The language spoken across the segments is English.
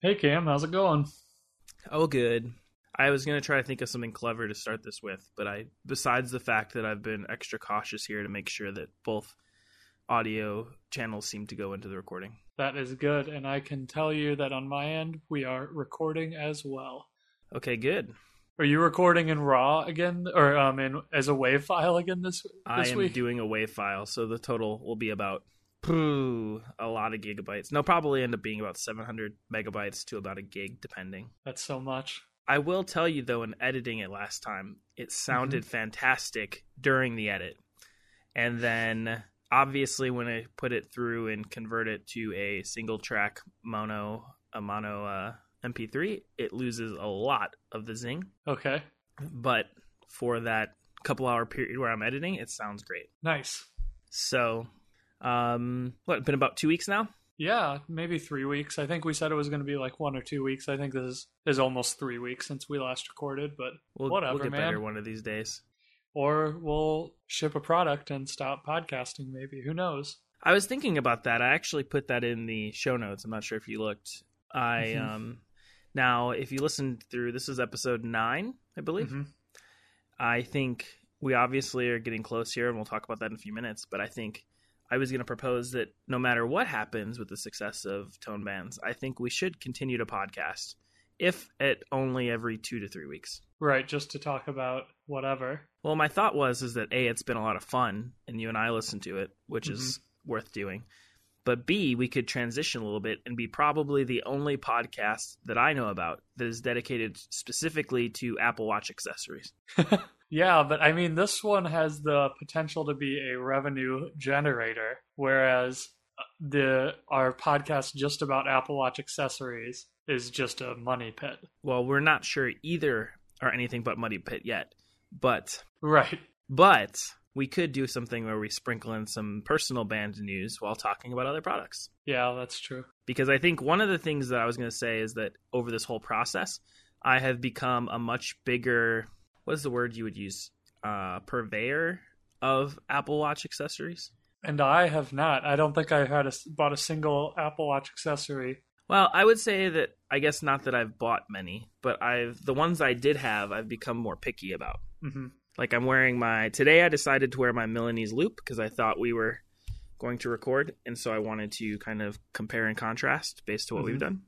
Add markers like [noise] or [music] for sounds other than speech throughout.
Hey Cam, how's it going? Oh, good. I was gonna try to think of something clever to start this with, but I, besides the fact that I've been extra cautious here to make sure that both audio channels seem to go into the recording. That is good, and I can tell you that on my end we are recording as well. Okay, good. Are you recording in RAW again, or um, in as a WAV file again this this I am week? doing a WAV file, so the total will be about poo, a lot of gigabytes. No, probably end up being about 700 megabytes to about a gig, depending. That's so much. I will tell you though, in editing it last time, it sounded fantastic during the edit, and then obviously when I put it through and convert it to a single track mono a mono uh, MP3, it loses a lot of the zing. Okay, But for that couple hour period where I'm editing, it sounds great. nice. So, um, what been about two weeks now? Yeah, maybe three weeks. I think we said it was going to be like one or two weeks. I think this is, is almost three weeks since we last recorded, but We'll, Whatever, we'll get man. better one of these days. or we'll ship a product and stop podcasting. Maybe who knows? I was thinking about that. I actually put that in the show notes. I'm not sure if you looked. I Mhm. um now if you listened through this is episode 9, I believe. Mhm. I think we obviously are getting close here and we'll talk about that in a few minutes, but I think I was going to propose that no matter what happens with the success of tone bands, I think we should continue to podcast if at only every 2 to 3 weeks. Right, just to talk about whatever. Well, my thought was is that a it's been a lot of fun, and you and I listened to it, which is worth doing. But b we could transition a little bit and be probably the only podcast that I know about that is dedicated specifically to Apple Watch accessories. [laughs] Yeah, but I mean, this one has the potential to be a revenue generator, whereas uh, the our podcast just about Apple Watch accessories is just a money pit. Well, we're not sure either are anything but Muddy Pit yet, but Right. but we could do something where we sprinkle in some personal band news while talking about other products. Yeah, that's true. because I think one of the things that I was going to say is that over this whole process, I have become a much bigger what is the word you would use uh, purveyor of Apple Watch accessories. And I have not. I don't think I've had a, bought a single Apple Watch accessory. Well, I would say that I guess not that I've bought many, but I've the ones I did have, I've become more picky about. hmm Like I'm wearing my today. I decided to wear my Milanese loop because I thought we were going to record, and so I wanted to kind of compare and contrast based to what Mhm. we've done.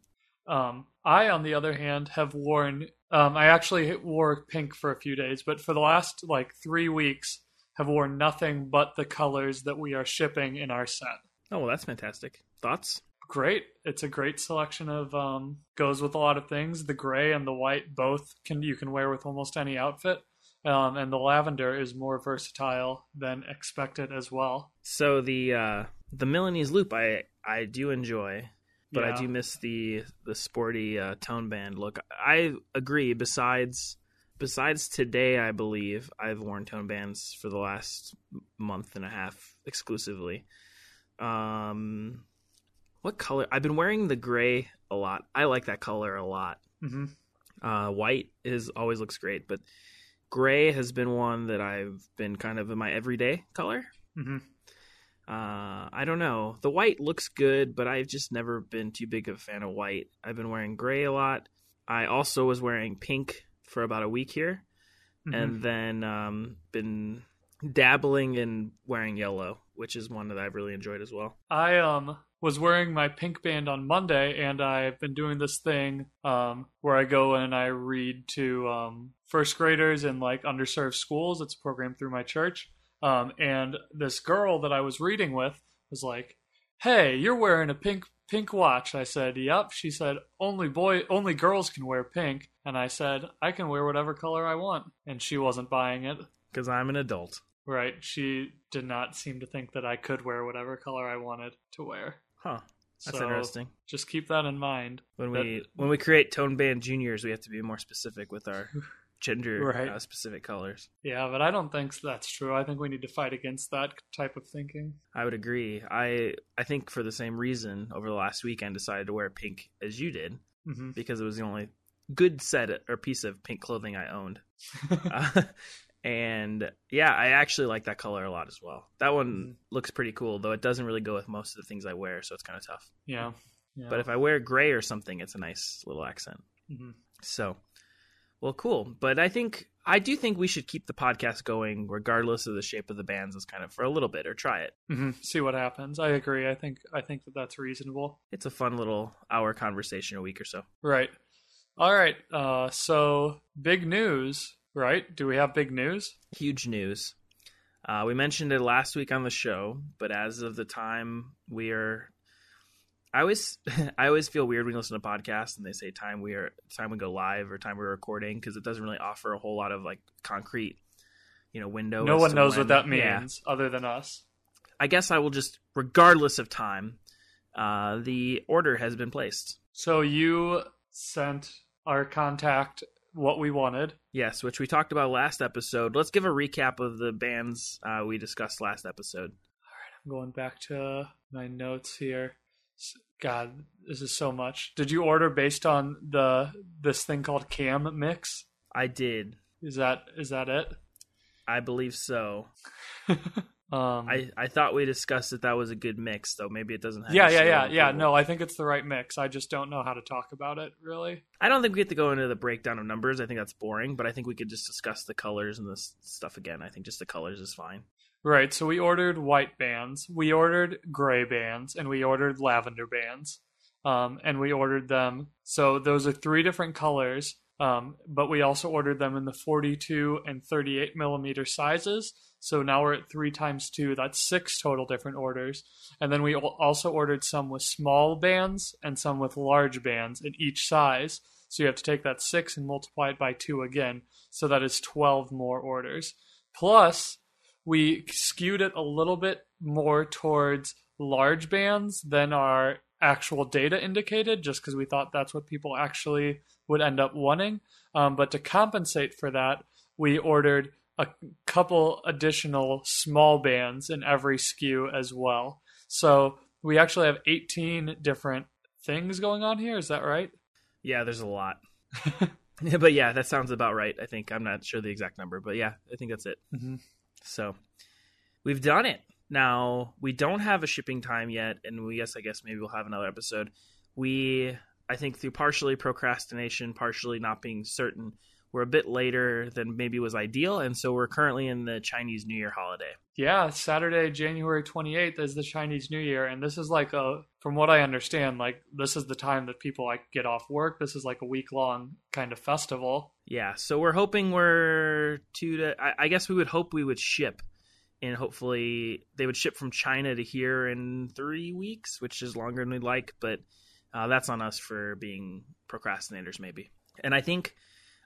Um, I, on the other hand, have worn. Um, I actually wore pink for a few days, but for the last like three weeks, have worn nothing but the colors that we are shipping in our set. Oh well, that's fantastic. Thoughts? great. It's a great selection of um goes with a lot of things. The gray and the white both can you can wear with almost any outfit. Um, and the lavender is more versatile than expected as well. So the uh, the Milanese loop I I do enjoy, but Yeah. I do miss the the sporty uh, tone band look. I agree. Besides besides today, I believe I've worn tone bands for the last month and a half exclusively. Um, what color? I've been wearing the gray a lot. I like that color a lot. hmm Uh, white is always looks great, but gray has been one that I've been kind of in my everyday color. hmm Uh, I don't know. The white looks good, but I've just never been too big of a fan of white. I've been wearing gray a lot. I also was wearing pink for about a week here, Mm-hmm. and then um, been dabbling in wearing yellow, which is one that I've really enjoyed as well. I um was wearing my pink band on Monday, and I've been doing this thing um where I go and I read to um first graders in like underserved schools. It's a program through my church. Um, and this girl that I was reading with was like, "Hey, you're wearing a pink pink watch." I said, "Yep." She said, "Only boy, only girls can wear pink." And I said, "I can wear whatever color I want." And she wasn't buying it. Because I'm an adult. Right? She did not seem to think that I could wear whatever color I wanted to wear. Huh. That's So, interesting. Just keep that in mind. When that- we when we create tone band juniors, we have to be more specific with our [laughs] gender Right. uh, specific colors. Yeah, but I don't think that's true. I think we need to fight against that type of thinking. I would agree. I I think for the same reason over the last weekend decided to wear pink as you did hmm because it was the only good set or piece of pink clothing I owned. [laughs] Uh, And yeah, I actually like that color a lot as well. That one Mhm. looks pretty cool, though it doesn't really go with most of the things I wear, so it's kind of tough. Yeah. yeah. But if I wear gray or something, it's a nice little accent. Mhm. So, well, cool. But I think I do think we should keep the podcast going, regardless of the shape of the bands, is kind of for a little bit or try it. Mhm. see what happens. I agree. I think I think that that's reasonable. It's a fun little hour conversation a week or so. Right. All right. Uh, so big news, right? Do we have big news? Huge news. Uh, we mentioned it last week on the show, but as of the time we are, I always, [laughs] I always feel weird when you listen to podcasts and they say time we are time we go live or time we're recording because it doesn't really offer a whole lot of like concrete, you know, window. no one knows when- what that Yeah. means other than us. I guess I will just, regardless of time, uh, the order has been placed. So you sent our contact what we wanted. Yes, which we talked about last episode. Let's give a recap of the bands uh, we discussed last episode. All right, I'm going back to my notes here. God, this is so much. Did you order based on the this thing called Cam Mix? I did. Is that is that it? I believe so. [laughs] um, I, I thought we discussed that that was a good mix, though. Maybe it doesn't have. yeah, yeah, yeah, yeah. No, I think it's the right mix. I just don't know how to talk about it really. I don't think we get to go into the breakdown of numbers. I think that's boring, but I think we could just discuss the colors and this stuff again. I think just the colors is fine. Right. So we ordered white bands, we ordered gray bands, and we ordered lavender bands. Um, and we ordered them. So those are three different colors. Um, but we also ordered them in the 42 and 38 millimeter sizes. So now we're at three times two. That's six total different orders. And then we also ordered some with small bands and some with large bands in each size. So you have to take that six and multiply it by two again. So that is 12 more orders. Plus, we skewed it a little bit more towards large bands than our actual data indicated, just because we thought that's what people actually would end up wanting. Um, but to compensate for that, we ordered a couple additional small bands in every SKU as well. So we actually have 18 different things going on here. Is that right? Yeah, there's a lot. [laughs] but yeah, that sounds about right. I think I'm not sure the exact number, but yeah, I think that's it. Mm-hmm. So we've done it. Now we don't have a shipping time yet, and we yes, I guess maybe we'll have another episode. We I think through partially procrastination, partially not being certain, we're a bit later than maybe was ideal, and so we're currently in the Chinese New Year holiday. Yeah, Saturday, January 28th is the Chinese New Year and this is like a from what I understand, like this is the time that people like get off work. This is like a week long kind of festival. Yeah, so we're hoping we're two to. I, I guess we would hope we would ship, and hopefully they would ship from China to here in three weeks, which is longer than we'd like. But uh, that's on us for being procrastinators, maybe. And I think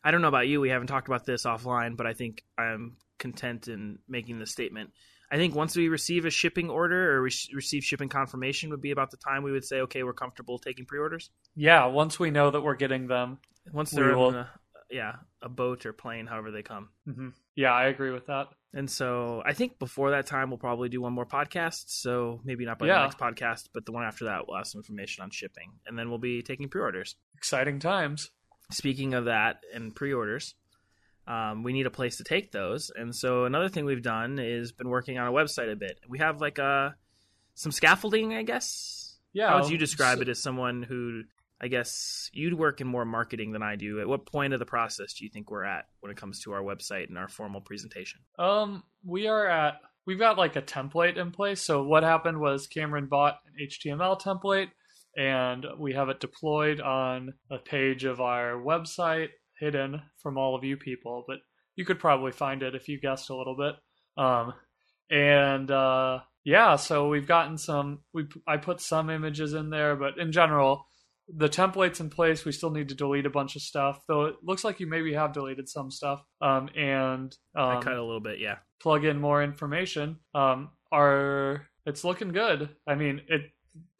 I don't know about you. We haven't talked about this offline, but I think I'm content in making the statement. I think once we receive a shipping order or re- receive shipping confirmation, would be about the time we would say, okay, we're comfortable taking pre-orders. Yeah, once we know that we're getting them. Once they're will- in a, yeah a boat or plane, however they come. hmm Yeah, I agree with that. And so I think before that time, we'll probably do one more podcast. So maybe not by Yeah. the next podcast, but the one after that, we'll have some information on shipping. And then we'll be taking pre orders. Exciting times. Speaking of that and pre orders, um, we need a place to take those. And so another thing we've done is been working on a website a bit. We have like a, some scaffolding, I guess. Yeah. How would you describe so- it as someone who, I guess, you'd work in more marketing than I do? At what point of the process do you think we're at when it comes to our website and our formal presentation? Um, we are at we've got like a template in place. So what happened was Cameron bought an HTML template and we have it deployed on a page of our website hidden from all of you people, but you could probably find it if you guessed a little bit. Um and uh yeah, so we've gotten some we I put some images in there, but in general the template's in place. We still need to delete a bunch of stuff, though it looks like you maybe have deleted some stuff. Um, and um, I cut a little bit, yeah. plug in more information. Um, are it's looking good. I mean, it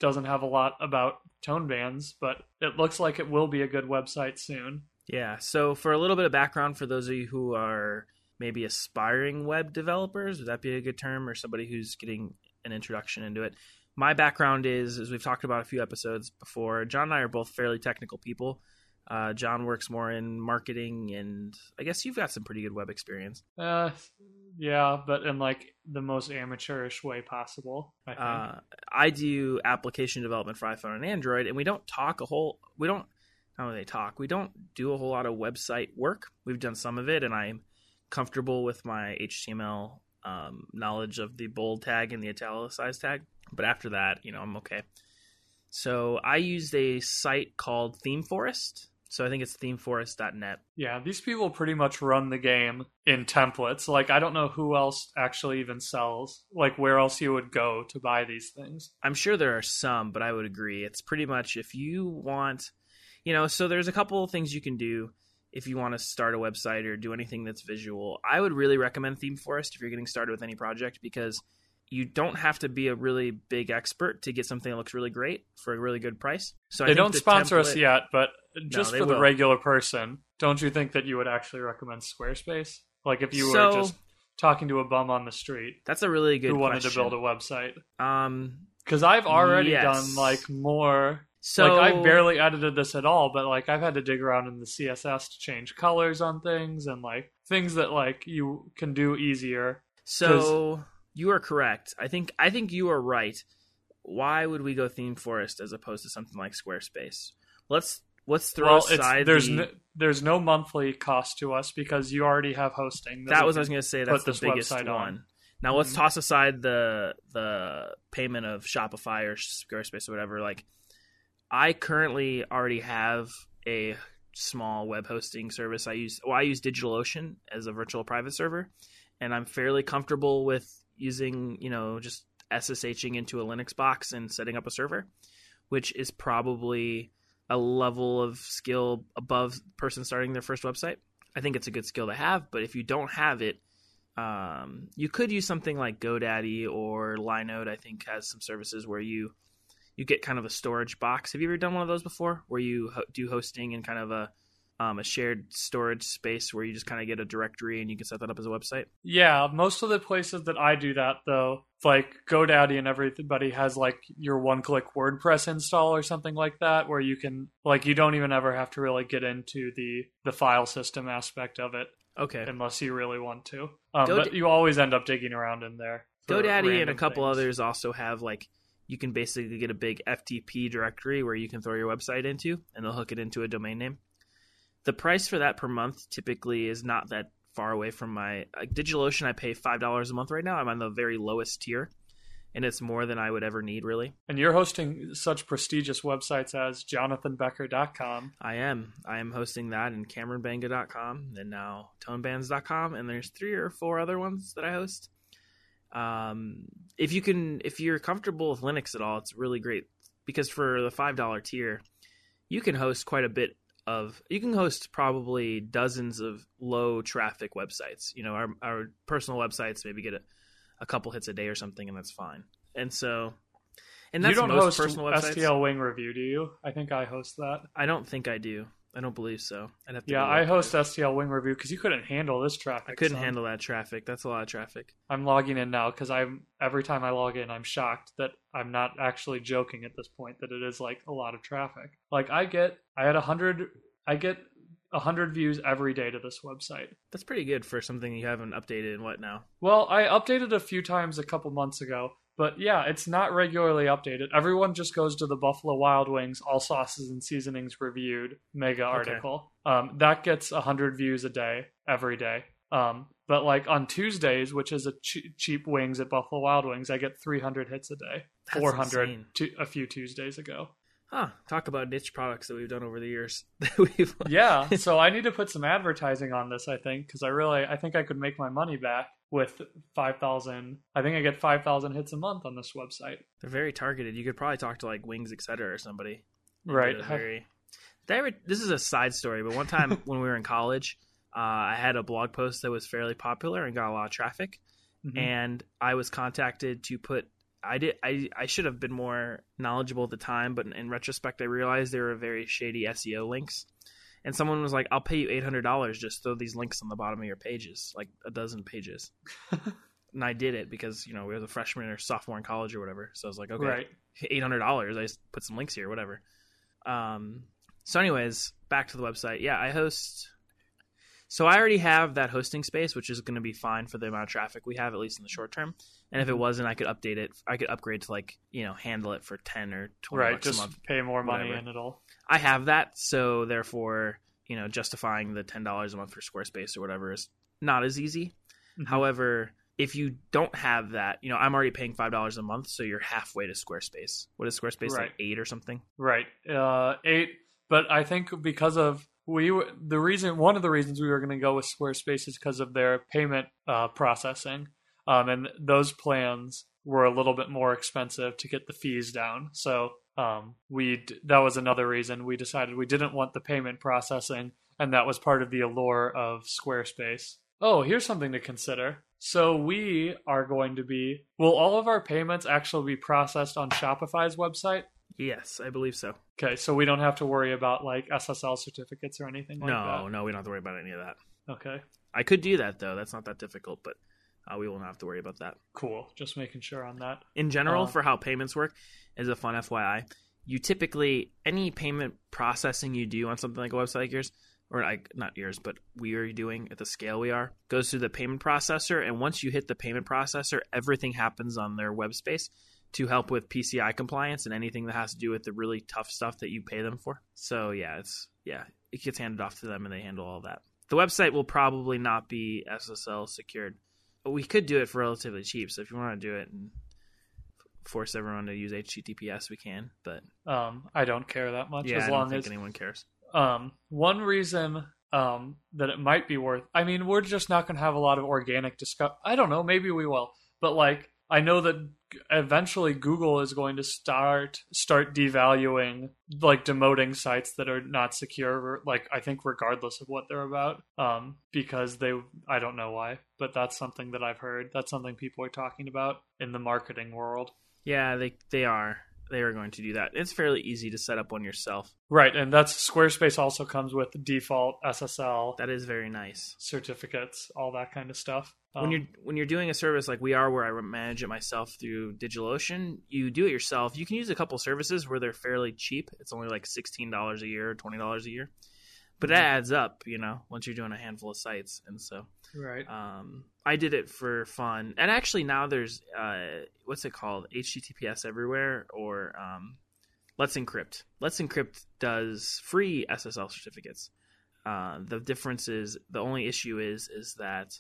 doesn't have a lot about tone bands, but it looks like it will be a good website soon. Yeah. So, for a little bit of background for those of you who are maybe aspiring web developers, would that be a good term, or somebody who's getting an introduction into it? My background is, as we've talked about a few episodes before, John and I are both fairly technical people. Uh, John works more in marketing, and I guess you've got some pretty good web experience. Uh, yeah, but in like the most amateurish way possible. I think. Uh, I do application development for iPhone and Android, and we don't talk a whole. We don't. How do they talk? We don't do a whole lot of website work. We've done some of it, and I'm comfortable with my HTML um, knowledge of the bold tag and the italicized tag. But after that, you know, I'm okay. So I used a site called ThemeForest. So I think it's themeforest.net. yeah, these people pretty much run the game in templates. Like, I don't know who else actually even sells. Like, where else you would go to buy these things. I'm sure there are some, but I would agree. It's pretty much if you want, you know, so there's a couple of things you can do if you want to start a website or do anything that's visual. I would really recommend ThemeForest if you're getting started with any project because you don't have to be a really big expert to get something that looks really great for a really good price. So I they don't the sponsor us yet, but just they for the regular person, don't you think that you would actually recommend Squarespace? Like, if you So- were just talking to a bum on the street That's a really good who wanted question. to build a website. Um, Because I've already Yes. done like more. so like I barely edited this at all, but like I've had to dig around in the CSS to change colors on things and like things that like you can do easier. So you are correct. I think I think you are right. Why would we go theme forest as opposed to something like Squarespace? Let's let's throw well, aside there's the, no, there's no monthly cost to us because you already have hosting. that we was I was going to say that's the biggest one. on. Now let's Mhm. toss aside the the payment of Shopify or Squarespace or whatever. Like I currently already have a small web hosting service. I use well, I use DigitalOcean as a virtual private server, and I'm fairly comfortable with using you know just SSHing into a Linux box and setting up a server, which is probably a level of skill above person starting their first website. I think it's a good skill to have, but if you don't have it, um, you could use something like GoDaddy or Linode. I think has some services where you you get kind of a storage box. Have you ever done one of those before, where you ho- do hosting and kind of a um, a shared storage space where you just kind of get a directory and you can set that up as a website? Yeah, most of the places that I do that though, like GoDaddy and everybody has like your one-click WordPress install or something like that, where you can like you don't even ever have to really get into the the file system aspect of it Okay. unless you really want to. Um, Go- but you always end up digging around in there. GoDaddy and a couple things. others also have like you can basically get a big FTP directory where you can throw your website into, and they'll hook it into a domain name. The price for that per month typically is not that far away from my like DigitalOcean. I pay five dollars a month right now. I'm on the very lowest tier, and it's more than I would ever need. Really, And you're hosting such prestigious websites as jonathanbecker.com. I am. I am hosting that in CameronBanga.com and now ToneBands.com, and there's three or four other ones that I host. Um, if you can, if you're comfortable with Linux at all, it's really great because for the five dollar tier, you can host quite a bit of. You can host probably dozens of low traffic websites. You know, our our personal websites maybe get a, a couple hits a day or something, and that's fine. And so, and that's you don't most host personal websites. STL Wing Review, do you? I think I host that. I don't think I do. I don't believe so. I'd have to. Yeah, I host STL Wing Review because you couldn't handle this traffic. I couldn't handle that traffic. That's a lot of traffic. I'm logging in now because I'm every time I log in, I'm shocked that I'm not actually joking at this point that it is like a lot of traffic. Like I get, I had a hundred, I get a hundred views every day to this website. That's pretty good for something you haven't updated in what now? Well, I updated a few times a couple months ago, but yeah, it's not regularly updated. Everyone just goes to the Buffalo Wild Wings all sauces and seasonings reviewed mega article. Um, that gets a hundred views a day every day. Um, but like on Tuesdays, which is a che- cheap wings at Buffalo Wild Wings, I get 300 hits a day. That's 400 insane. to a few Tuesdays ago. Huh. Talk about niche products that we've done over the years. [laughs] that we've Yeah, [laughs] so I need to put some advertising on this. I think because I really, I think I could make my money back with 5,000. I think I get 5,000 hits a month on this website. They're very targeted. You could probably talk to like Wings Etc. or somebody. Right. [laughs] Very. Ever, this is a side story, but one time [laughs] when we were in college, uh, I had a blog post that was fairly popular and got a lot of traffic. Mhm. and I was contacted to put. I did. I I should have been more knowledgeable at the time, but in, in retrospect, I realized they were very shady SEO links. And someone was like, "I'll pay you eight hundred dollars. Just throw these links on the bottom of your pages, like a dozen pages." [laughs] and I did it because you know we were a freshman or sophomore in college or whatever. So I was like, "Okay, Right. eight hundred dollars. I just put some links here, whatever." Um. So, anyways, back to the website. Yeah, I host. So I already have that hosting space, which is going to be fine for the amount of traffic we have, at least in the short term. And if it wasn't, I could update it. I could upgrade to like you know handle it for ten or twenty right, bucks just a month. pay more money whatever. and it'll. I have that, so therefore, you know, justifying the ten dollars a month for Squarespace or whatever is not as easy. Mhm. However, if you don't have that, you know, I'm already paying five dollars a month, so you're halfway to Squarespace. What is Squarespace Right. like eight or something? Right. Uh, eight. But I think because of we w- the reason one of the reasons we were going to go with Squarespace is because of their payment uh, processing, um, and those plans were a little bit more expensive to get the fees down. So um, we that was another reason we decided we didn't want the payment processing, and that was part of the allure of Squarespace. Oh, here's something to consider. So we are going to be will all of our payments actually be processed on Shopify's website? Yes, I believe so. Okay, so we don't have to worry about like SSL certificates or anything like no, no, we don't have to worry about any of that. that. Okay, I could do that though. That's not that difficult, but uh, we won't have to worry about that. cool. Just making sure on that. In general, Uh, for how payments work, as a fun FYI, you typically any payment processing you do on something like a website like yours, or like not yours, but we are doing at the scale we are, goes through the payment processor, and once you hit the payment processor, everything happens on their web space to help with PCI compliance and anything that has to do with the really tough stuff that you pay them for. So yeah, it's yeah, it gets handed off to them and they handle all that. The website will probably not be SSL secured. But we could do it for relatively cheap. So if you want to do it and force everyone to use HTTPS, we can. But Um, I don't care that much yeah, as I long don't think as anyone cares. um one reason um that it might be worth. I mean, we're just not going to have a lot of organic discuss. I don't know. Maybe we will, but like. I know that eventually Google is going to start start devaluing like demoting sites that are not secure like I think regardless of what they're about um because they I don't know why but that's something that I've heard that's something people are talking about in the marketing world Yeah, they they are they are going to do that. It's fairly easy to set up one yourself. right and that's Squarespace also comes with default SSL That is very nice. certificates all that kind of stuff when Um, you're when you're doing a service like we are, where I manage it myself through DigitalOcean, you do it yourself. You can use a couple services where they're fairly cheap. It's only like sixteen dollars a year, twenty dollars a year, but that adds up, you know, once you're doing a handful of sites. And so, right um, I did it for fun. And actually, now there's uh, what's it called? HTTPS everywhere or um, Let's Encrypt. Let's Encrypt does free SSL certificates. Uh, the difference is the only issue is is that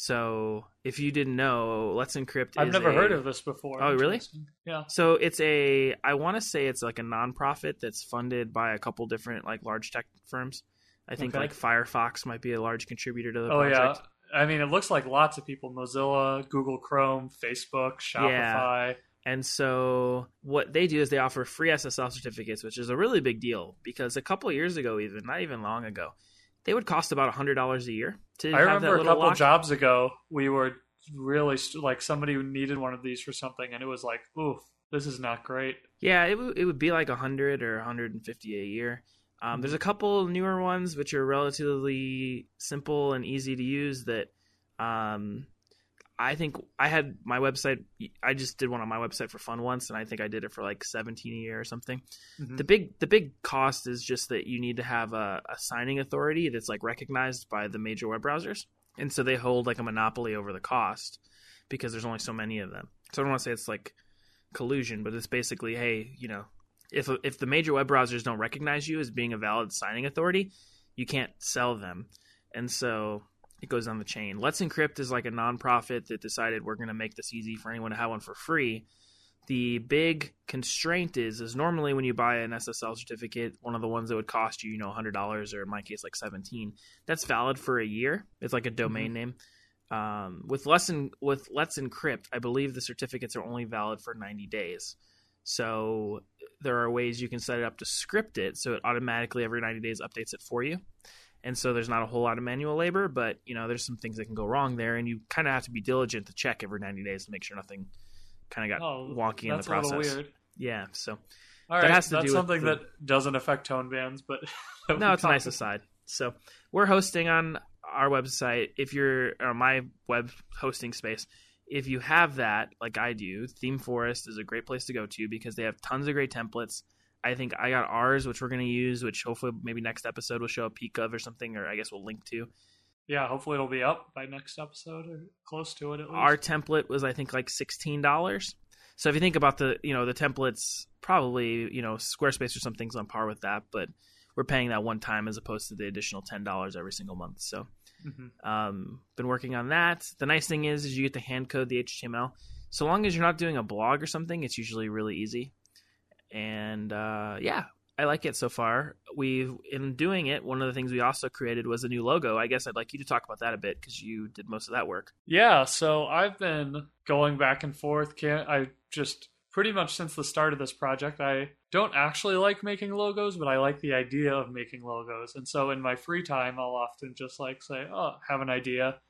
so if you didn't know, Let's Encrypt. I've never a- heard of this before Oh, really? Yeah So it's a I want to say it's like a nonprofit that's funded by a couple different like large tech firms. I think Okay. like Firefox might be a large contributor to the oh yeah project. I mean it looks like lots of people Mozilla Google Chrome Facebook Shopify Yeah. And so what they do is they offer free SSL certificates, which is a really big deal because a couple of years ago, even not even long ago, they would cost about hundred dollars a year to I remember a couple lock. jobs ago, we were really st- like somebody who needed one of these for something, and it was like, oof, this is not great. Yeah, it would it would be like hundred or hundred and fifty a year. Um, there's a couple newer ones which are relatively simple and easy to use. That um, I think I had my website. I just did one on my website for fun once, and I think I did it for like seventeen a year or something. Mhm. The big the big cost is just that you need to have a, a signing authority that's like recognized by the major web browsers, and so they hold like a monopoly over the cost because there's only so many of them. So I don't want to say it's like collusion, but it's basically, hey, you know, if if the major web browsers don't recognize you as being a valid signing authority, you can't sell them, and so it goes down the chain. Let's Encrypt is like a nonprofit that decided we're going to make this easy for anyone to have one for free. The big constraint is is normally when you buy an SSL certificate, one of the ones that would cost you, you know, hundred dollars or in my case like seventeen. That's valid for a year. It's like a domain name. Um, with Let's with Let's Encrypt, I believe the certificates are only valid for ninety days. So there are ways you can set it up to script it so it automatically every 90 days updates it for you. And so there's not a whole lot of manual labor, but you know there's some things that can go wrong there, and you kind of have to be diligent to check every 90 days to make sure nothing kind of got Oh, wonky in the that's a process. little weird. Yeah, so All That right, has to that's do with something the- that doesn't affect tone bands, but [laughs] no, it's a nice aside. So we're hosting on our website. If you're or my web hosting space, if you have that, like I do, Theme Forest is a great place to go to because they have tons of great templates. I think I got ours, which we're going to use, which hopefully maybe next episode will show a peek of or something, or I guess we'll link to. Yeah, hopefully it'll be up by next episode or close to it at least. Our template was I think like sixteen dollars. So if you think about the you know the templates, probably you know Squarespace or something's on par with that, but we're paying that one time as opposed to the additional ten dollars every single month. So, Mhm. um, been working on that. The nice thing is, is you get to hand code the HTML. So long as you're not doing a blog or something, it's usually really easy. And uh, yeah, I like it so far. We in doing it, one of the things we also created was a new logo. I guess I'd like you to talk about that a bit because you did most of that work. Yeah, so I've been going back and forth. Can't I just pretty much since the start of this project, I don't actually like making logos, but I like the idea of making logos. And so in my free time, I'll often just like say, "Oh, have an idea,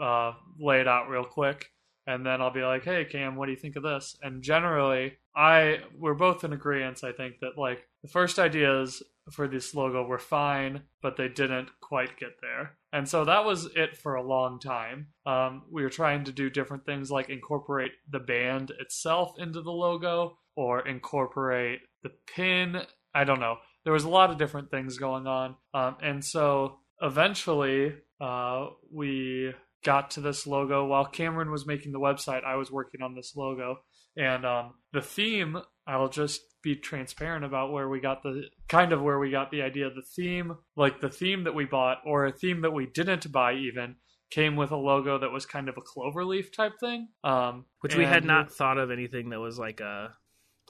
uh, lay it out real quick." And then I'll be like, "Hey, Cam, what do you think of this?" And generally, I we're both in agreement. I think that like the first ideas for this logo were fine, but they didn't quite get there. And so that was it for a long time. Um, we were trying to do different things like incorporate the band itself into the logo or incorporate the pin. I don't know. There was a lot of different things going on. Um, and so eventually uh, we got to this logo. While Cameron was making the website, I was working on this logo. And um, the theme, I'll just be transparent about where we got the kind of where we got the idea. The theme, like the theme that we bought, or a theme that we didn't buy even, came with a logo that was kind of a clover leaf type thing. Um, Which we had not thought of anything that was like a.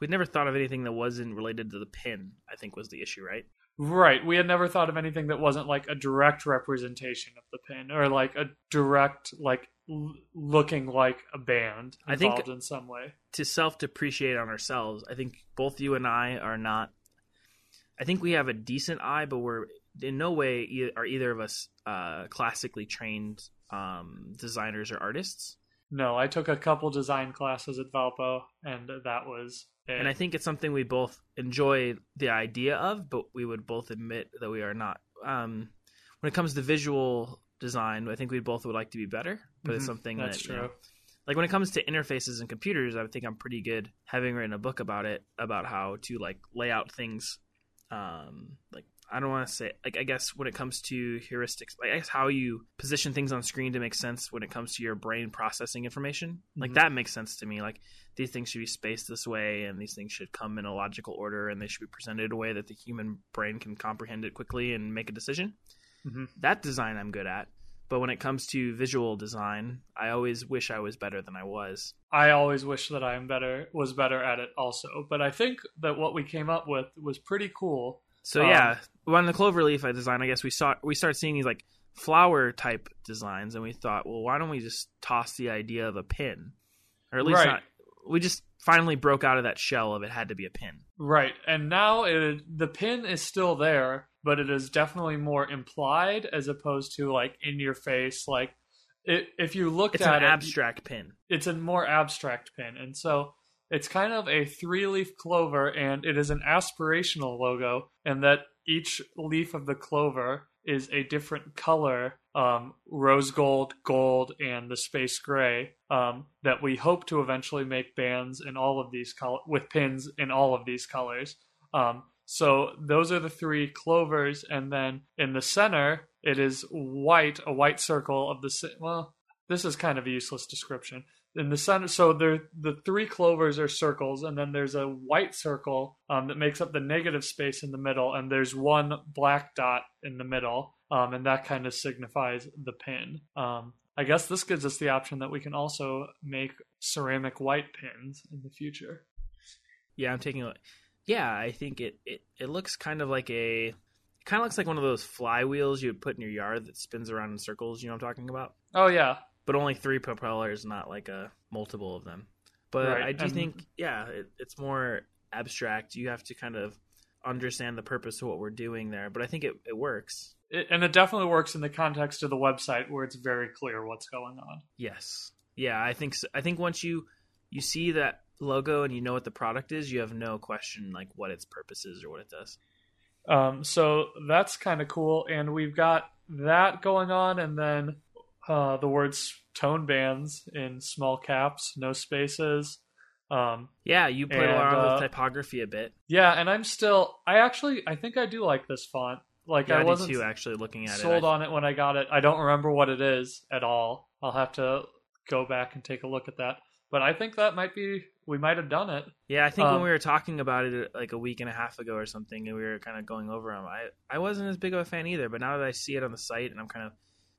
We'd never thought of anything that wasn't related to the pin. I think was the issue, right? Right. We had never thought of anything that wasn't like a direct representation of the pin or like a direct, like l- looking like a band I think- involved in some way. to self depreciate on ourselves. I think both you and I are not. I think we have a decent eye, but we're in no way e- are either of us uh, classically trained um, designers or artists. No, I took a couple design classes at Valpo, and that was it. And I think it's something we both enjoy the idea of, but we would both admit that we are not. Um, when it comes to visual design, I think we both would like to be better, but it's Mhm, something that's that true. you know, like when it comes to interfaces and computers, I think I'm pretty good having written a book about it, about how to like lay out things. Um, like I don't want to say like I guess when it comes to heuristics, like I guess how you position things on screen to make sense when it comes to your brain processing information. Like Mhm. that makes sense to me. Like these things should be spaced this way, and these things should come in a logical order, and they should be presented in a way that the human brain can comprehend it quickly and make a decision. Mhm. That design I'm good at. But when it comes to visual design, I always wish I was better than I was. I always wish that I am better was better at it also. But I think that what we came up with was pretty cool. So Um, yeah, on the cloverleaf I design, I guess we saw we started seeing these like flower type designs, and we thought, well, why don't we just toss the idea of a pin, or at least Right. not? We just finally broke out of that shell of it had to be a pin. Right. And now it, the pin is still there, but it is definitely more implied as opposed to like in your face. Like it, if you looked It's at an it, abstract pin. it's a more abstract pin. And so it's kind of a three leaf clover and it is an aspirational logo and that each leaf of the clover is a different color um, rose gold gold and the space gray um, that we hope to eventually make bands in all of these with pins in all of these colors. Um, so those are the three clovers and then in the center it is white a white circle of the well this is kind of a useless description in the center so there the three clovers are circles and then there's a white circle um, that makes up the negative space in the middle and there's one black dot in the middle um, and that kind of signifies the pin. Um, i guess this gives us the option that we can also make ceramic white pins in the future. Yeah, I'm taking a Yeah, I think it, it, it looks kind of like a it kind of looks like one of those flywheels you would put in your yard that spins around in circles, you know what I'm talking about? oh yeah But only three propellers, not like a multiple of them. But Right, I do and- think yeah, it, it's more abstract. You have to kind of understand the purpose of what we're doing there, but I think it, it works. it, and it definitely works in the context of the website where it's very clear what's going on Yes. Yeah, I think so. I think once you you see that logo and you know what the product is, you have no question like what its purpose is or what it does. Um, so that's kind of cool, and we've got that going on, and then uh, the words tone bands in small caps, no spaces. Um, Yeah, you played And, around uh, with typography a bit. yeah, and I'm still. I actually. I think I do like this font. Like Yeah, I I, wasn't too. Actually, looking at sold it, I- sold on it when I got it. I don't remember what it is at all. I'll have to go back and take a look at that. But I think that might be. We might have done it. Yeah, I think Um, when we were talking about it like a week and a half ago or something, and we were kind of going over them, I I wasn't as big of a fan either. But now that I see it on the site and I'm kind of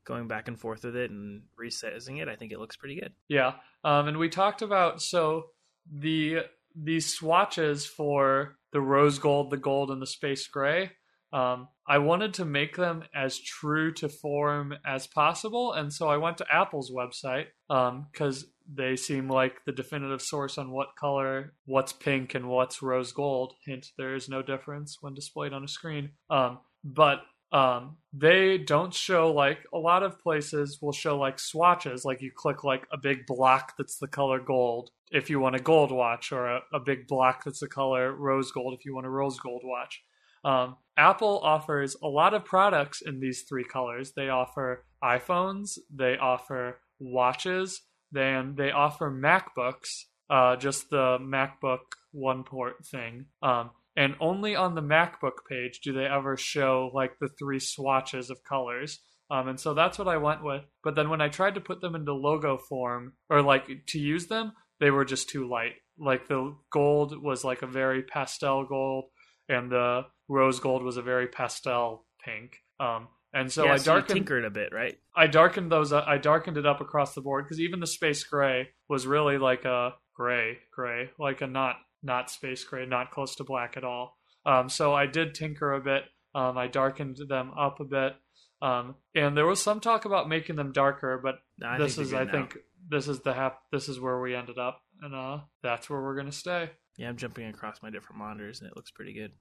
going back and forth with it and resizing it, I think it looks pretty good. Yeah. Um, and we talked about so the these swatches for the rose gold, the gold, and the space gray. Um, I wanted to make them as true to form as possible, and so I went to Apple's website because they seem like the definitive source on what color, what's pink, and what's rose gold. Hint: there is no difference when displayed on a screen. Um, but um, they don't show like a lot of places will show like swatches. Like you click like a big block that's the color gold if you want a gold watch or a, a big block that's the color rose gold if you want a rose gold watch. Um, apple offers a lot of products in these three colors. They offer iphones they offer watches then they offer macbooks uh, just the macbook one port thing. Um, and only on the MacBook page do they ever show like the three swatches of colors. Um, and so that's what I went with. But then when I tried to put them into logo form or like to use them, they were just too light. Like the gold was like a very pastel gold, and the rose gold was a very pastel pink. Um, and so yeah, I so darkened tinkered a bit, right? I darkened those. I darkened it up across the board because even the space gray was really like a gray, gray, like a not not space gray, not close to black at all. Um, so I did tinker a bit. Um, I darkened them up a bit, um, and there was some talk about making them darker, but I this is, I now. think, this is the hap- This is where we ended up, and uh, that's where we're gonna stay. Yeah, I'm jumping across my different monitors, and it looks pretty good.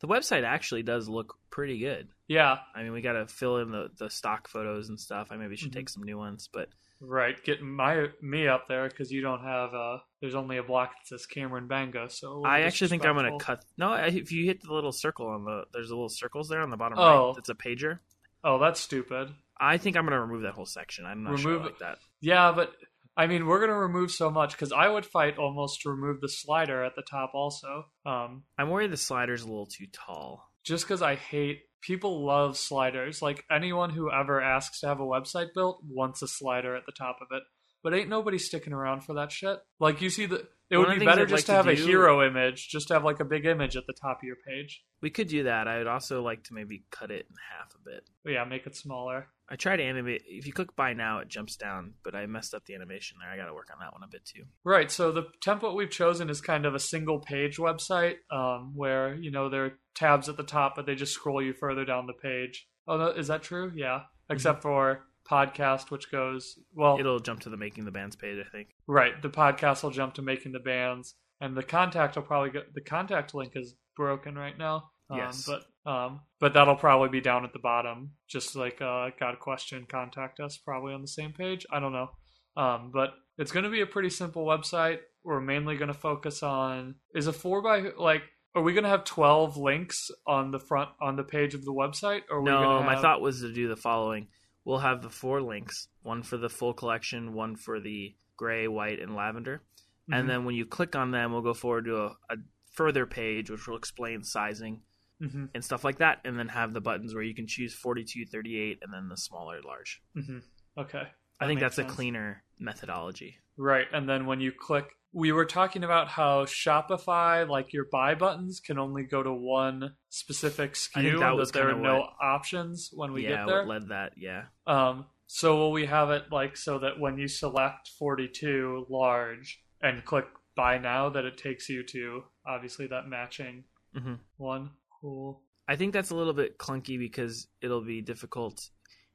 The website actually does look pretty good. Yeah, I mean, we got to fill in the, the stock photos and stuff. I maybe should Mhm. take some new ones, but right. Getting my me up there because you don't have. Uh, there's only a block that says Cameron Banga, so I actually think I'm gonna cut. No, if you hit the little circle on the, there's a little circles there on the bottom Oh. right. That's a pager. Oh, that's stupid. I think I'm gonna remove that whole section. I'm not sure I Remove like that. Yeah, but I mean, we're gonna remove so much because I would fight almost to remove the slider at the top also. Um, I'm worried the slider's a little too tall. just because I hate people love sliders. Like anyone who ever asks to have a website built wants a slider at the top of it. But ain't nobody sticking around for that shit. Like you see the it One would be better I'd just like to to have a hero image, just to have like a big image at the top of your page. We could do that. I would also like to maybe cut it in half a bit. But yeah, make it smaller. I try to animate. If you click buy now, it jumps down, but I messed up the animation there. I got to work on that one a bit too. Right. So the template we've chosen is kind of a single page website um, where, you know, there are tabs at the top, but they just scroll you further down the page. Oh, no, is that true? Yeah. Except for podcast, which goes, well, It'll jump to the making the bands page, I think. right. The podcast will jump to making the bands, and the contact will probably go, the contact link is broken right now. Um, Yes. But um, but that'll probably be down at the bottom, just like uh, got a question, contact us, probably on the same page. I don't know. Um, but it's going to be a pretty simple website. We're mainly going to focus on is a four by like. Are we going to have twelve links on the front on the page of the website? Or No, gonna my thought was to do the following. We'll have the four links: one for the full collection, one for the gray, white, and lavender. Mhm. And then when you click on them, we'll go forward to a, a further page, which will explain sizing Mhm, and stuff like that, and then have the buttons where you can choose 42, 38, and then the smaller, large. mhm. okay. I think that's a cleaner methodology. Right, and then when you click, we were talking about how Shopify, like your buy buttons, can only go to one specific SKU. That was there are no what- options when we yeah, get there. what led that? Yeah. Um, so will we have it like so that when you select 42 large and click buy now, that it takes you to obviously that matching hmm one? Cool. I think that's a little bit clunky because it'll be difficult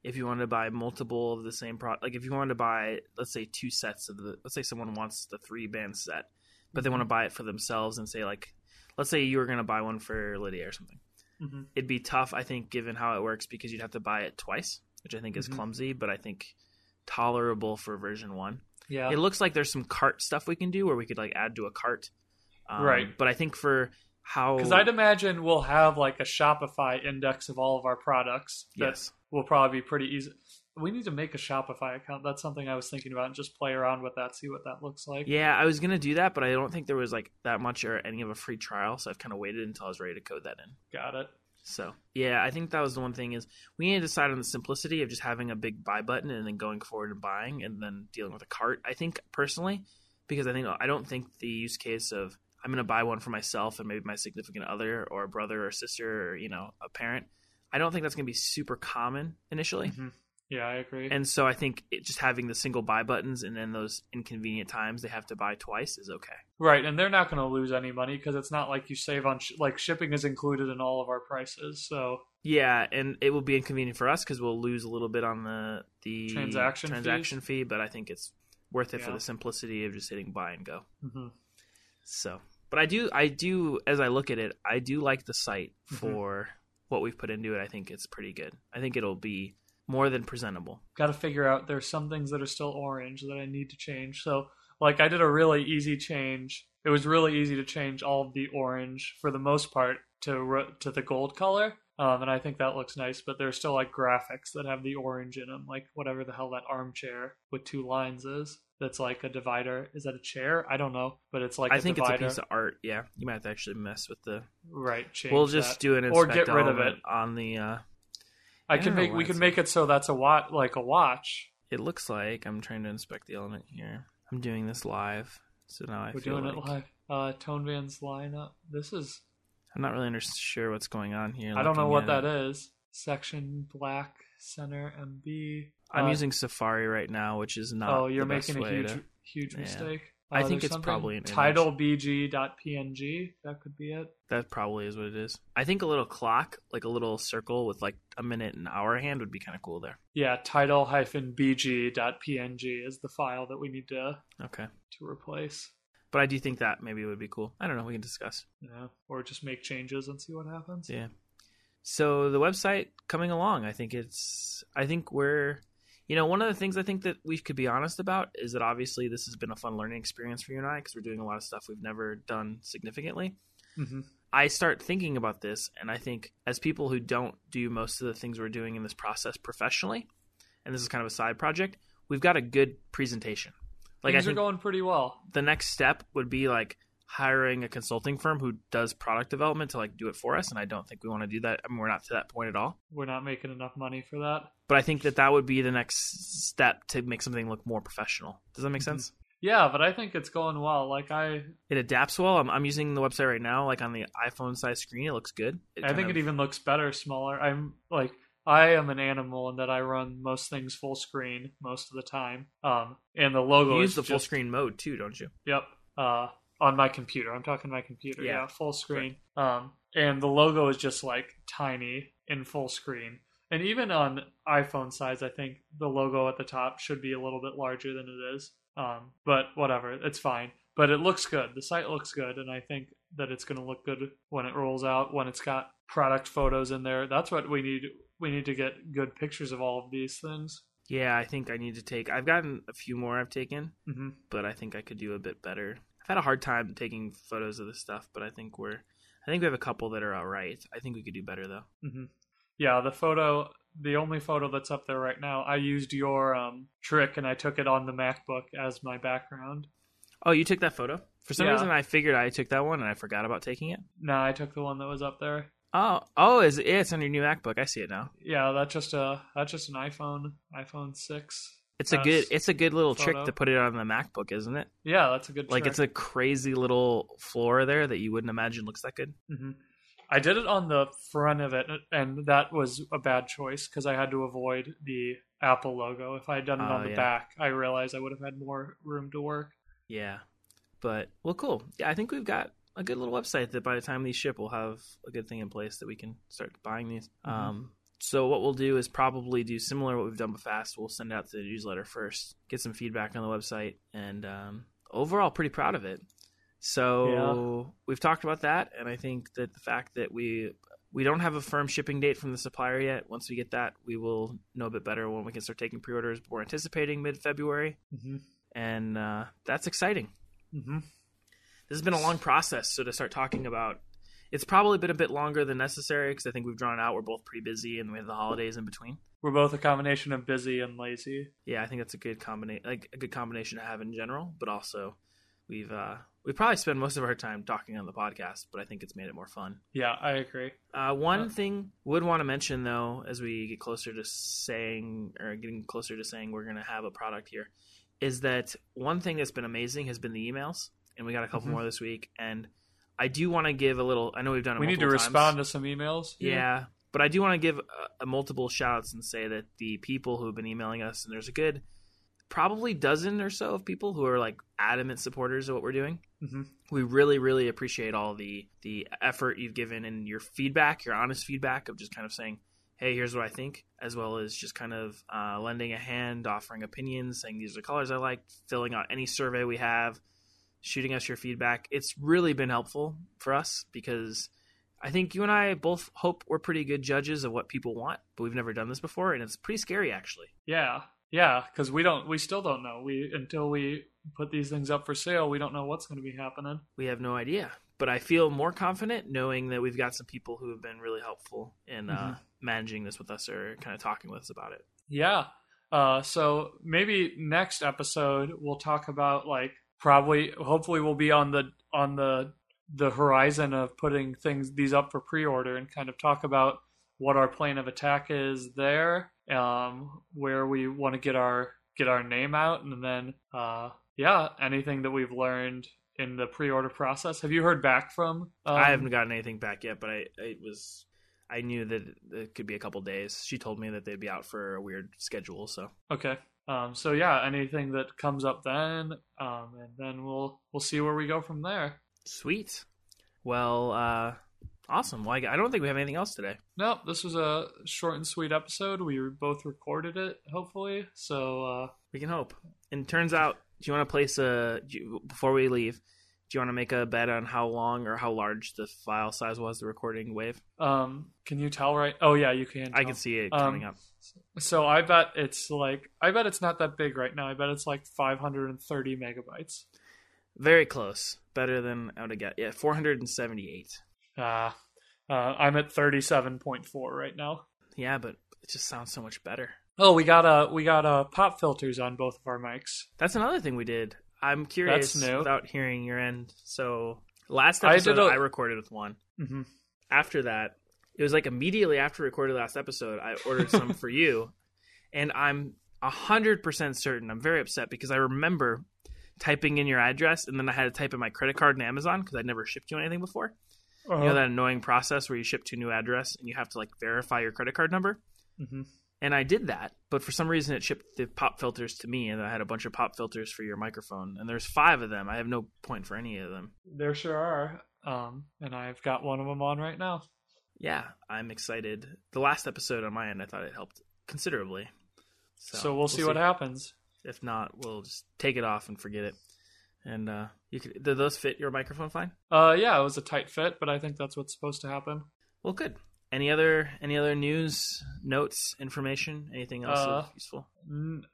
if you want to buy multiple of the same product. Like if you wanted to buy, let's say, two sets of the, let's say someone wants the three band set, but they want to buy it for themselves and say like, let's say you were going to buy one for Lydia or something. hmm It'd be tough, I think, given how it works because you'd have to buy it twice, which I think is Mhm. clumsy, but I think tolerable for version one. Yeah. It looks like there's some cart stuff we can do where we could like add to a cart. Um, Right. But I think for how Because I'd imagine we'll have like a Shopify index of all of our products yes, will probably be pretty easy. we need to make a Shopify account. That's something I was thinking about and just play around with that, see what that looks like. Yeah, I was gonna do that, but I don't think there was like that much or any of a free trial, so I've kind of waited until I was ready to code that in. Got it. So yeah, I think that was the one thing is we need to decide on the simplicity of just having a big buy button and then going forward and buying and then dealing with a cart. I think personally, because I think I don't think the use case of I'm going to buy one for myself and maybe my significant other or a brother or sister or you know a parent. I don't think that's going to be super common initially. Mhm. Yeah, I agree. And so I think it, just having the single buy buttons and then those inconvenient times they have to buy twice is okay. right, and they're not going to lose any money because it's not like you save on sh- like shipping is included in all of our prices. So Yeah, and it will be inconvenient for us because we'll lose a little bit on the the Transaction transaction fee, but I think it's worth it for the simplicity of just hitting buy and go. mhm. So, but I do, I do, as I look at it, I do like the site Mhm. for what we've put into it. I think it's pretty good. I think it'll be more than presentable. got to figure out there's some things that are still orange that I need to change. So like I did a really easy change. It was really easy to change all of the orange for the most part to to the gold color. Um, and I think that looks nice, but there's still like graphics that have the orange in them, like whatever the hell that armchair with two lines is. That's like a divider. Is that a chair? I don't know, but it's like I a think divider. it's a piece of art. Yeah, you might have to actually mess with the. right. We'll just that. do an Or get rid of it. on the. uh I I can make. We can make it so that's a watch, like a watch. It looks like I'm trying to inspect the element here. I'm doing this live, so now I We're doing it live. Uh, Tone Van's lineup. This is I'm not really under- sure what's going on here. I don't know what at that is. Section black center MB. I'm Uh, using Safari right now, which is not. Oh, you're making a huge, to- huge Yeah. mistake. I Uh, think it's probably an title bg.png. That could be it. That probably is what it is. I think a little clock, like a little circle with like a minute and hour hand, would be kind of cool there. Yeah, title hyphen bg.png is the file that we need to Okay, to replace. but I do think that maybe would be cool. I don't know. We can discuss. Yeah, or just make changes and see what happens. Yeah. So the website coming along, I think it's. I think we're. You know, one of the things I think that we could be honest about is that obviously this has been a fun learning experience for you and I because we're doing a lot of stuff we've never done significantly. hmm I start thinking about this, and I think as people who don't do most of the things we're doing in this process professionally, and this is kind of a side project, we've got a good presentation. Like Things I think are going pretty well. the next step would be like hiring a consulting firm who does product development to like do it for us, and I don't think we want to do that. I mean, we're not to that point at all. We're not making enough money for that. But I think that that would be the next step to make something look more professional. Does that make Mhm. sense? Yeah, but I think it's going well. Like I, It adapts well. I'm, I'm using the website right now, like on the iPhone size screen. It looks good. It I think of- it even looks better smaller. I'm like I am an animal in that I run most things full screen most of the time. Um, and the logo you is use the full screen mode too, don't you? Yep. Uh, on my computer. I'm talking my computer. Yeah. Yeah, full screen. Um, and the logo is just like tiny in full screen. And even on iPhone size, I think the logo at the top should be a little bit larger than it is. Um, but whatever, it's fine. But it looks good. The site looks good, and I think that it's going to look good when it rolls out. When it's got product photos in there, that's what we need. We need to get good pictures of all of these things. Yeah, I think I need to take. I've gotten a few more I've taken, hmm but I think I could do a bit better. I've had a hard time taking photos of this stuff, but I think we're. I think we have a couple that are all right. I think we could do better though. hmm Yeah, the photo, the only photo that's up there right now, I used your um, trick and I took it on the MacBook as my background. Oh, you took that photo? For some Yeah. reason, I figured I took that one and I forgot about taking it. No, I took the one that was up there. Oh, oh, is it, it's on your new MacBook? I see it now. Yeah, that's just a that's just an iPhone iPhone six. It's a good. It's a good little trick to put it on the MacBook, isn't it? Yeah, that's a good. Trick. Like trick. it's a crazy little floor there that you wouldn't imagine looks that good. hmm I did it on the front of it, and that was a bad choice because I had to avoid the Apple logo. If I had done it Oh, on the yeah. back, I realized I would have had more room to work. Yeah, but well, cool. Yeah, I think we've got a good little website that by the time these ship, we'll have a good thing in place that we can start buying these. Mhm. Um, so what we'll do is probably do similar to what we've done with fast. We'll send out the newsletter first, get some feedback on the website, and um, overall, pretty proud of it. So we've talked about that, and I think that the fact that we we don't have a firm shipping date from the supplier yet. Once we get that, we will know a bit better when we can start taking pre-orders. We're anticipating mid February, hmm and uh, that's exciting hmm this has been a long process. So to start talking about It's probably been a bit longer than necessary because I think we've drawn out. We're both pretty busy, and we have the holidays in between. We're both a combination of busy and lazy. Yeah, I think that's a good combination, like a good combination to have in general. But also, we've uh, we probably spend most of our time talking on the podcast, but I think it's made it more fun. Yeah, I agree. Uh, one Uh, thing would want to mention though, as we get closer to saying or getting closer to saying we're going to have a product here, is that one thing that's been amazing has been the emails, and we got a couple Mhm. more this week. And I do want to give a little. I know we've done. We need to times. respond to some emails. Yeah, but I do want to give a, a multiple shouts and say that the people who have been emailing us, and there's a good probably dozen or so of people who are like adamant supporters of what we're doing. Mhm. We really, really appreciate all the the effort you've given and your feedback, your honest feedback of just kind of saying, "Hey, here's what I think," as well as just kind of uh, lending a hand, offering opinions, saying these are the colors I like, filling out any survey we have, shooting us your feedback. It's really been helpful for us because I think you and I both hope we're pretty good judges of what people want, but we've never done this before, and it's pretty scary actually. Yeah, yeah, because we don't, we still don't know. We until we put these things up for sale, we don't know what's going to be happening. We have no idea, but I feel more confident knowing that we've got some people who have been really helpful in uh, Mhm. managing this with us or kind of talking with us about it. Yeah. Uh, so maybe next episode we'll talk about like probably, hopefully, we'll be on the on the the horizon of putting things these up for pre-order and kind of talk about what our plan of attack is there, um, where we want to get our get our name out, and then uh, yeah, anything that we've learned in the pre-order process. Have you heard back from? Um, I haven't gotten anything back yet, but I it was I knew that it could be a couple days. She told me that they'd be out for a weird schedule, so Okay. Um, so yeah, anything that comes up then, um, and then we'll we'll see where we go from there. sweet. Well, uh, awesome. Well, I, I don't think we have anything else today. Nope, this was a short and sweet episode. We both recorded it, hopefully. So uh, We can hope. And turns out, do you want to place a you, before we leave? Do you want to make a bet on how long or how large the file size was, the recording wave? um, can you tell right? Oh yeah, you can. I can see it Um, coming up. So I bet it's like I bet it's not that big right now. I bet it's like 530 megabytes. Very close. Better than I would have got. Yeah, 478. Uh, uh, I'm at 37.4 right now. Yeah, but it just sounds so much better. Oh, we got uh we got uh pop filters on both of our mics. That's another thing we did. I'm curious That's new. without hearing your end. So last I episode I, a- recorded with one. Mm-hmm. After that, it was like immediately after recorded last episode, I ordered some for you, [laughs] and I'm hundred percent certain. I'm very upset because I remember typing in your address, and then I had to type in my credit card in Amazon because I'd never shipped you anything before. Uh-huh. You know that annoying process where you ship to a new address and you have to like verify your credit card number. hmm And I did that, but for some reason it shipped the pop filters to me, and I had a bunch of pop filters for your microphone, and there's five of them. I have no point for any of them. There sure are. Um, and I've got one of them on right now. Yeah, I'm excited. The last episode on my end, I thought it helped considerably. So, we'll, see, what happens. If not, we'll just take it off and forget it. And uh, you could, did those fit your microphone fine? Uh, yeah, it was a tight fit, but I think that's what's supposed to happen. Well, good. Any other any other news, notes, information, anything else Uh, useful?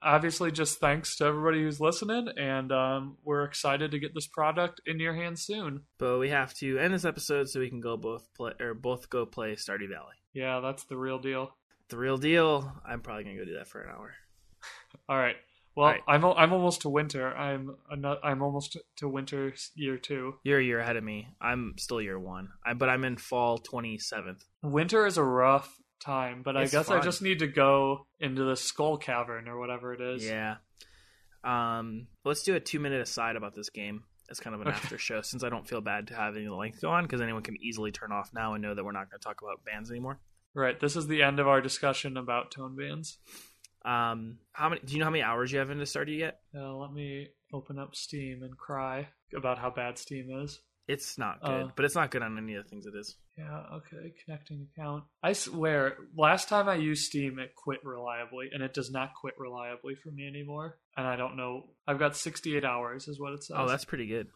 Obviously, just thanks to everybody who's listening, and um, we're excited to get this product in your hands soon. But we have to end this episode so we can go both play or both go play Stardew Valley. Yeah, that's the real deal. The real deal. I'm probably gonna go do that for an hour. [laughs] All right. Well, right. I'm I'm almost to winter. I'm I'm almost to winter year two. You're a year ahead of me. I'm still year one. I, but I'm in fall 27th. Winter is a rough time, but I It's guess I just need to go into the skull cavern or whatever it is. Yeah. Um, let's do a two minute aside about this game as kind of an Okay. after show, since I don't feel bad to have any length go on because anyone can easily turn off now and know that we're not going to talk about bands anymore. Right. This is the end of our discussion about tone bands. Um, how many? Do you know how many hours you have into Stardew yet? Uh, let me open up Steam and cry about how bad Steam is. It's not good, Uh, but it's not good on any of the things it is. Yeah, okay, connecting account. I swear, last time I used Steam, it quit reliably, and it does not quit reliably for me anymore. And I don't know. I've got 68 hours, is what it says. Oh, that's pretty good.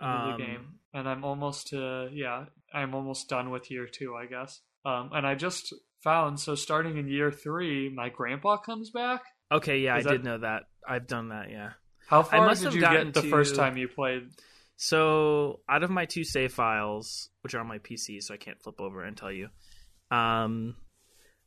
um, the game, and I'm almost to yeah, I'm almost done with year two, I guess. Um, and I just found so starting in year three, my grandpa comes back. Okay, yeah, I that- did know that. I've done that. Yeah. How far must did have you gotten get the first time you played? So out of my two save files, which are on my PC, so I can't flip over and tell you, um,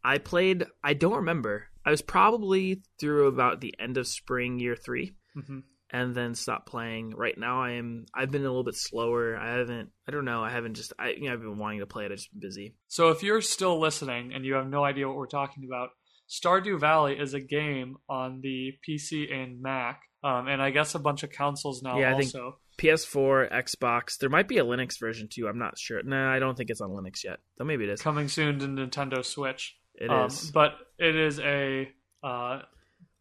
I played. I don't remember. I was probably through about the end of spring year 3 Mhm. And then stop playing. Right now, I am. I've been a little bit slower. I haven't. I don't know. I haven't just. I you know I've been wanting to play it. I've just been busy. So if you're still listening and you have no idea what we're talking about, Stardew Valley is a game on the PC and Mac, um, and I guess a bunch of consoles now Yeah, I think- also. PS4, Xbox. There might be a Linux version too. I'm not sure. No, I don't think it's on Linux yet. Though maybe it is. Coming soon to Nintendo Switch. It um, is. But it is a uh,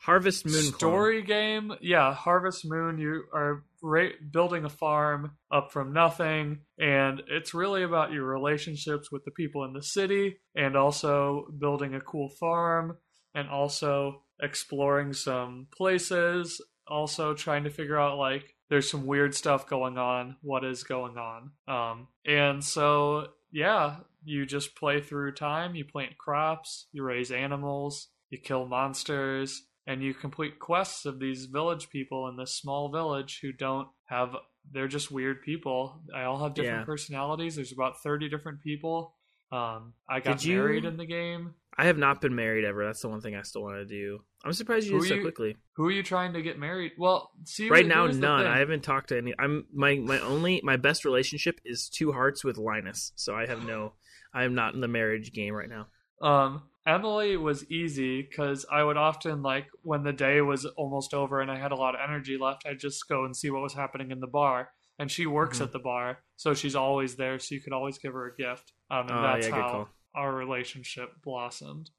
Harvest Moon clone. story game. Yeah, Harvest Moon. You are ra- building a farm up from nothing, and it's really about your relationships with the people in the city, and also building a cool farm, and also exploring some places. Also trying to figure out like there's some weird stuff going on. What is going on? Um, and so yeah, you just play through time. You plant crops. You raise animals. You kill monsters and you complete quests of these village people in this small village who don't have they're just weird people they all have different Yeah. personalities there's about 30 different people um i got Did you- married in the game I have not been married ever. That's the one thing I still want to do. I'm surprised you Who did so you- quickly. who are you trying to get married well see right now, none. I haven't talked to any. I'm my my only my best relationship is two hearts with Linus. So I have no. I am not in the marriage game right now. Um, Emily was easy because I would often like when the day was almost over and I had a lot of energy left, I'd just go and see what was happening in the bar. And she works Mhm. at the bar, so she's always there. So you could always give her a gift. Um, and Oh, that's yeah, how our relationship blossomed.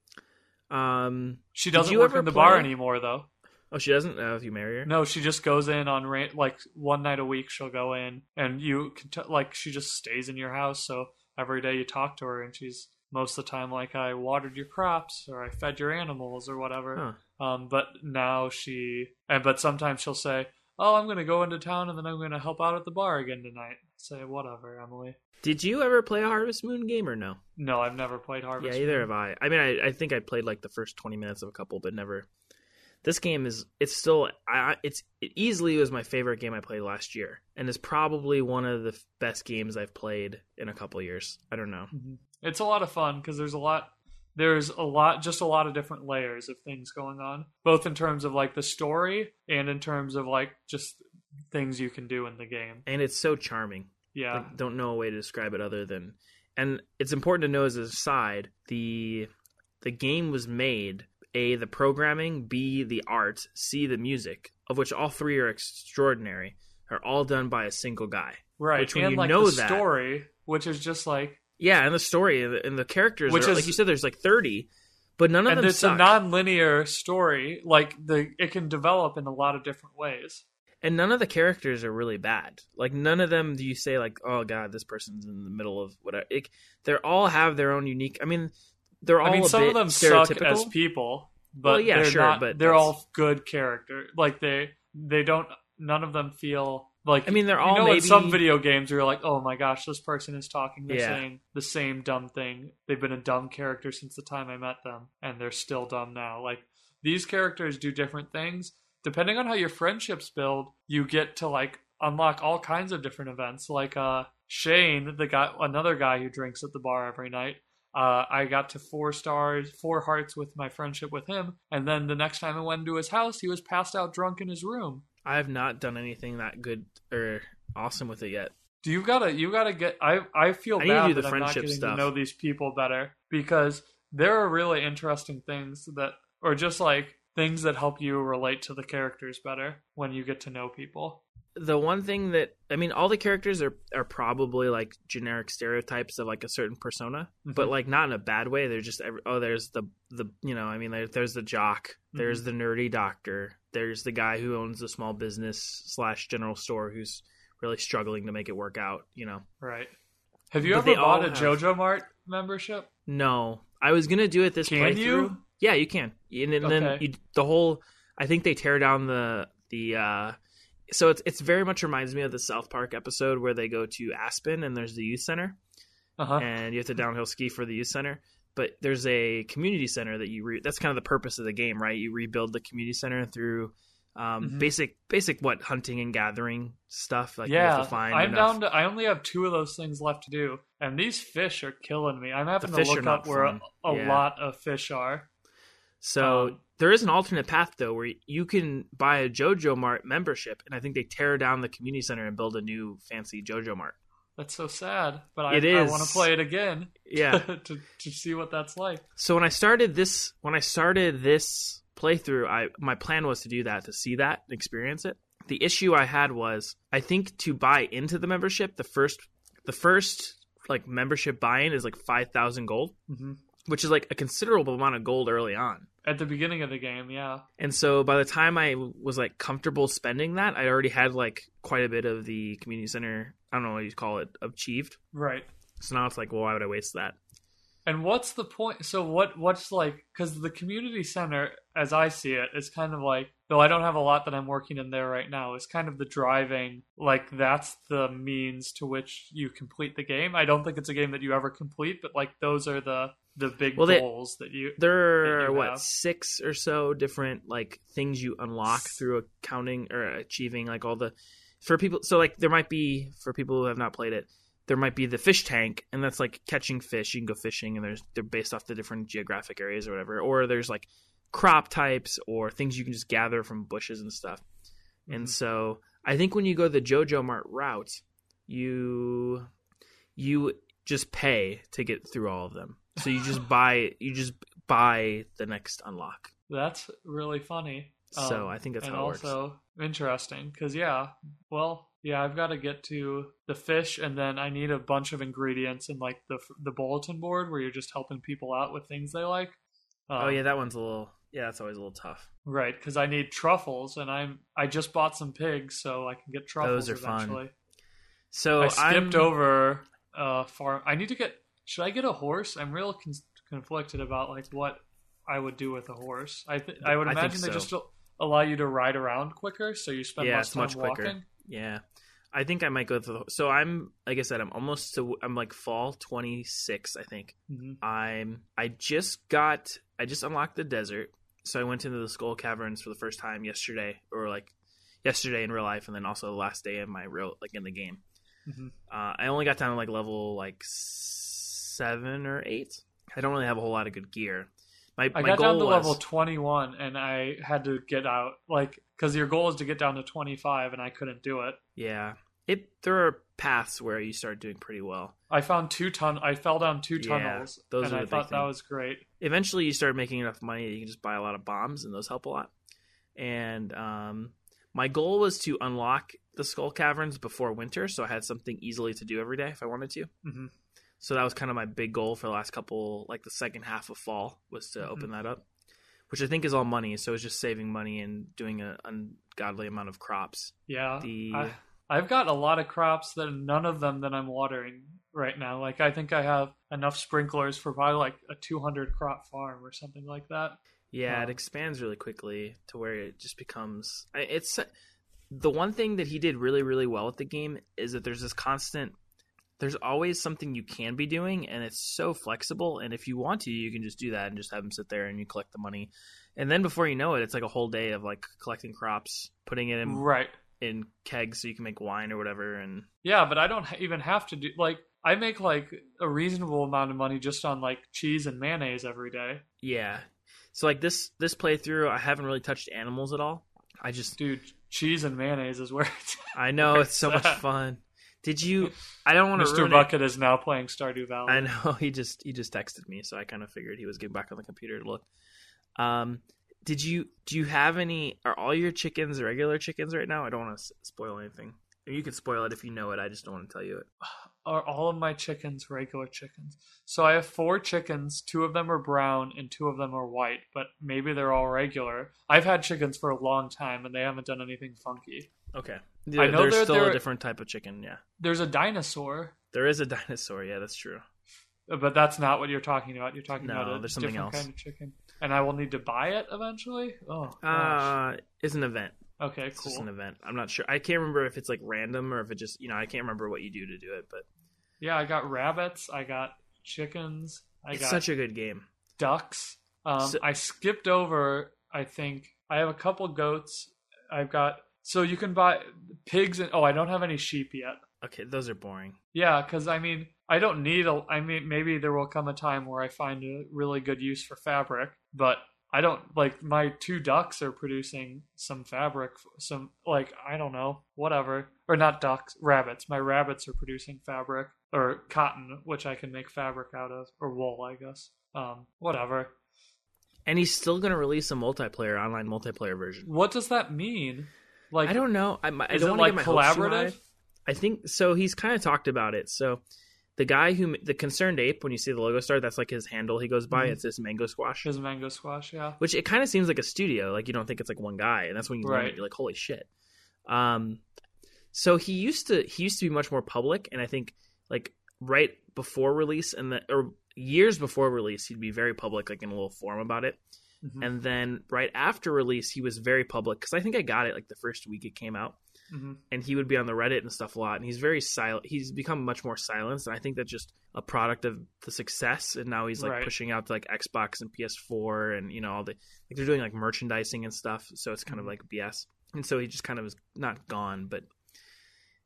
Um. She doesn't work in the bar anymore, though. Oh, she doesn't. Uh, if you marry her. No, she just goes in on ra- like one night a week. She'll go in, and you can t- like she just stays in your house. So every day you talk to her, and she's most of the time like, "I watered your crops," or "I fed your animals," or whatever. Huh. Um, but now she, and but sometimes she'll say, "Oh, I'm going to go into town, and then I'm going to help out at the bar again tonight." say, "Whatever, Emily." Did you ever play a Harvest Moon game or no? No, I've never played Harvest. yeah, either Moon. have I. I mean, I, I think I played like the first twenty minutes of a couple, but never. This game is it's still I it's it easily was my favorite game I played last year, and it's probably one of the best games I've played in a couple years. I don't know. Mhm. It's a lot of fun because there's a lot. There's a lot, just a lot of different layers of things going on, both in terms of like the story and in terms of like just things you can do in the game. And it's so charming. Yeah, Like, don't know a way to describe it other than and it's important to know as a side the the game was made a the programming b the art c the music of which all three are extraordinary are all done by a single guy right. which when and you like know the that- story, which is just like, yeah and the story and the, and the characters Which are, is- like you said there's like 30 but none of and them it's suck a non-linear story. Like the it can develop in a lot of different ways. and none of the characters are really bad like none of them do you say like oh god this person's in the middle of whatever it, they're all have their own unique i mean they're all I mean, some of them suck as people, but Well, yeah, they're sure, not, but they're that's- all good character. Like they they don't. None of them feel like. I mean, they're all you know, maybe in some video games, where you're like, oh my gosh, this person is talking. They're Yeah. saying the same dumb thing. They've been a dumb character since the time I met them, and they're still dumb now. Like these characters do different things depending on how your friendships build. You get to like unlock all kinds of different events. Like uh, Shane, the guy, another guy who drinks at the bar every night. Uh, I got to four stars, four hearts with my friendship with him, and then the next time I went into his house, he was passed out drunk in his room. I have not done anything that good or awesome with it yet. Do you gotta you gotta get I I feel I bad that I'm not friendship getting stuff. to know these people better because there are really interesting things that or just like things that help you relate to the characters better when you get to know people. The one thing that I mean, all the characters are are probably like generic stereotypes of like a certain persona, but Mhm. like not in a bad way. They're just every, oh, there's the the you know, I mean, there, there's the jock, there's the nerdy doctor, there's the guy who owns the small business slash general store who's really struggling to make it work out. You know, Right. Have you But ever bought a have- JoJo Mart membership? No, I was gonna do it this Can playthrough. you? Yeah, you can. And, then- then you, the whole. I think they tear down the the. uh So it's it's very much reminds me of the South Park episode where they go to Aspen and there's the youth center Uh-huh. and you have to downhill ski for the youth center. But there's a community center that you re- that's kind of the purpose of the game, right? You rebuild the community center through Um, Mhm. Basic, basic what hunting and gathering stuff. Like you have yeah, to find I'm enough- down to. I only have two of those things left to do, and these fish are killing me. I'm having to look up where a, a Yeah. lot of fish are. So Um, there is an alternate path though, where you can buy a JoJo Mart membership, and I think they tear down the community center and build a new fancy JoJo Mart. That's so sad, but I, I want to play it again. Yeah. [laughs] to to see what that's like. so when I started this, when I started this playthrough, I my plan was to do that to see that, experience it. The issue I had was I think to buy into the membership, the first the first like membership buy-in is like five thousand gold, hmm which is like a considerable amount of gold early on. At the beginning of the game, yeah. And so by the time I was like comfortable spending that, I already had like quite a bit of the community center, I don't know what you call it, achieved. Right. So now it's like, well, why would I waste that? And what's the point? So what? What's like? Because the community center, as I see it, is kind of like. Though I don't have a lot that I'm working in there right now, is kind of the driving. Like that's the means to which you complete the game. I don't think it's a game that you ever complete, but like those are the the big Well, goals that you. There are you what have. six or so different like things you unlock through accounting or achieving like all the for people. So like there might be for people who have not played it, there might be the fish tank, and that's like catching fish. You can go fishing, and there's they're based off the different geographic areas or whatever. Or there's like crop types or things you can just gather from bushes and stuff. And Mhm. so I think when you go the JoJo Mart route, you you just pay to get through all of them. So you just buy you just buy the next unlock. That's really funny. So Um, I think that's and how it works. also interesting because yeah, well, yeah, I've got to get to the fish, and then I need a bunch of ingredients in like the the bulletin board where you're just helping people out with things they like. Um, oh yeah, that one's a little yeah, that's always a little tough. right. Because I need truffles, and I'm I just bought some pigs, so I can get truffles Those are fun. eventually. So I skipped I'm- over uh farm. I need to get. Should I get a horse? I'm real con- conflicted about like what I would do with a horse. I th- I would I imagine they just allow you to ride around quicker, so you spend Yeah, less it's time much quicker. walking. Yeah. I think I might go through the, so I'm like I said I'm almost to I'm like fall 26 I think. hmm I'm I just got I just unlocked the desert. So I went into the skull caverns for the first time yesterday or like yesterday in real life and then also the last day of my real like in the game. hmm Uh, I only got down to like level like seven or eight. I don't really have a whole lot of good gear. My I my got down to was level 21, and I had to get out like because your goal is to get down to 25, and I couldn't do it. yeah. It there are paths where you start doing pretty well. I found two ton. I fell down two Yeah, tunnels, those and are I thought that was great. Eventually, you start making enough money that you can just buy a lot of bombs, and those help a lot. And um, my goal was to unlock the skull caverns before winter, so I had something easily to do every day if I wanted to. hmm So that was kind of my big goal for the last couple, like the second half of fall, was to Mhm. open that up, which I think is all money. So it's just saving money and doing an ungodly amount of crops. Yeah, The I, I've got a lot of crops that none of them that I'm watering right now. Like I think I have enough sprinklers for probably like a 200 crop farm or something like that. yeah, it Um, expands really quickly to where it just becomes. It's the one thing that he did really, really well with the game is that there's this constant. There's always something you can be doing, and it's so flexible. And if you want to, you can just do that and just have them sit there and you collect the money. And then before you know it, it's like a whole day of like collecting crops, putting it in Right. in kegs so you can make wine or whatever and Yeah, but I don't even have to do like I make like a reasonable amount of money just on like cheese and mayonnaise every day. yeah so like this this playthrough i haven't really touched animals at all i just Dude, cheese and mayonnaise is where it's i know [laughs] it's so much fun did you i don't want to Mr. Bucket is now playing Stardew Valley. i know [laughs] he just he just texted me so i kind of figured he was getting back on the computer to look um did you do you have any are all your chickens regular chickens right now i don't want to spoil anything you could spoil it if you know it i just don't want to tell you it [sighs] Are all of my chickens regular chickens? So I have four chickens, two of them are brown and two of them are white, but maybe they're all regular. I've had chickens for a long time and they haven't done anything funky. okay I know there's they're- still they're- a different type of chicken yeah There's a dinosaur, there is a [laughs] dinosaur yeah that's true but that's not what you're talking about. You're talking No, about a there's something different else. kind of chicken. And I will need to buy it eventually? Oh, gosh. Uh, it's an event. okay, cool. It's an event. I'm not sure. I can't remember if it's like random or if it just, you know, I can't remember what you do to do it, but Yeah, I got rabbits. I got chickens. I it's got such a good game. ducks. Um, So- I skipped over. I think I have a couple goats I've got so you can buy pigs and oh, I don't have any sheep yet. Okay, those are boring. Yeah, because I mean, I don't need a. I mean, maybe there will come a time where I find a really good use for fabric, but I don't like my two ducks are producing some fabric, some like I don't know, whatever, or not ducks, rabbits. My rabbits are producing fabric or cotton, which I can make fabric out of, or wool, I guess. Um, whatever. And he's still going to release a multiplayer, online multiplayer version. What does that mean? Like, I don't know. I, I is don't it wanna like get my collaborative? I think so. He's kind of talked about it. So the guy who the concerned ape, when you see the logo start, that's like his handle he goes by. Mhm. It's this mango squash, His mango squash, yeah. which it kind of seems like a studio. Like you don't think it's like one guy, and that's when you learn Right. it. You're like, holy shit. Um, so he used to he used to be much more public, and I think like right before release and the or years before release, he'd be very public, like in a little forum about it. Mhm. And then right after release, he was very public because I think I got it like the first week it came out Mhm. and he would be on the Reddit and stuff a lot. And he's very silent. He's become much more silenced, and I think that's just a product of the success. And now he's like Right. pushing out to like Xbox and PS4, and you know all the like they're doing like merchandising and stuff. So it's kind of Mhm. like BS. And so he just kind of is not gone, but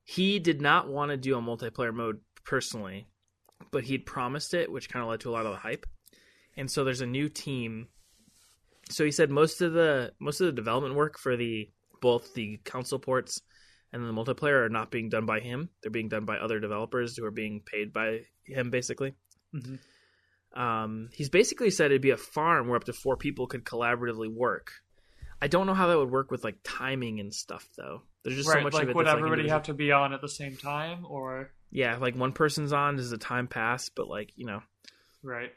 he did not want to do a multiplayer mode personally, but he'd promised it, which kind of led to a lot of the hype. And so there's a new team. So he said most of the most of the development work for the both the console ports and the multiplayer are not being done by him. They're being done by other developers who are being paid by him, basically. Mhm. Um, he's basically said it'd be a farm where up to four people could collaboratively work. I don't know how that would work with like timing and stuff, though. There's just right, so much like of it. would like, everybody individual. have to be on at the same time, or Yeah, like one person's on, does the time pass? But like you know, right?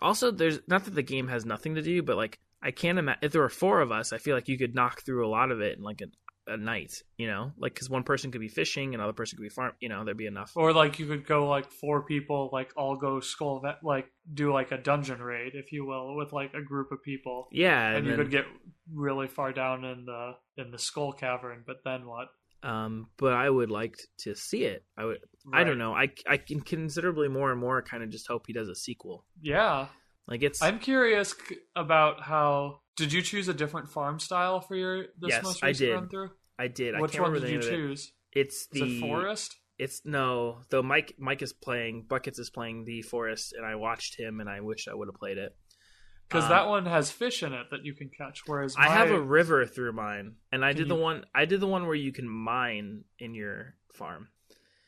also there's not that the game has nothing to do, but like I can't imagine if there were four of us, I feel like you could knock through a lot of it in like a, a night. You know, like because one person could be fishing, another person could be farm. You know, there'd be enough. Or like you could go like four people, like all go skull, vet, like do like a dungeon raid, if you will, with like a group of people, Yeah, and, and, you then, could get really far down in the in the skull cavern. But then what? um, but I would like to see it. I would. I don't know. I I can considerably more and more kind of just hope he does a sequel. Yeah, Like it's I'm curious about how. Did you choose a different farm style for your this Yes, most I recent did. run through? I did. I Which can't one did you of it. choose? It's the it forest? It's no, though. Mike Mike is playing. Buckets is playing the forest, and I watched him, and I wish I would have played it. Because Um, that one has fish in it that you can catch, whereas I have a river through mine, and I Can did the one. I did the one where you can mine in your farm.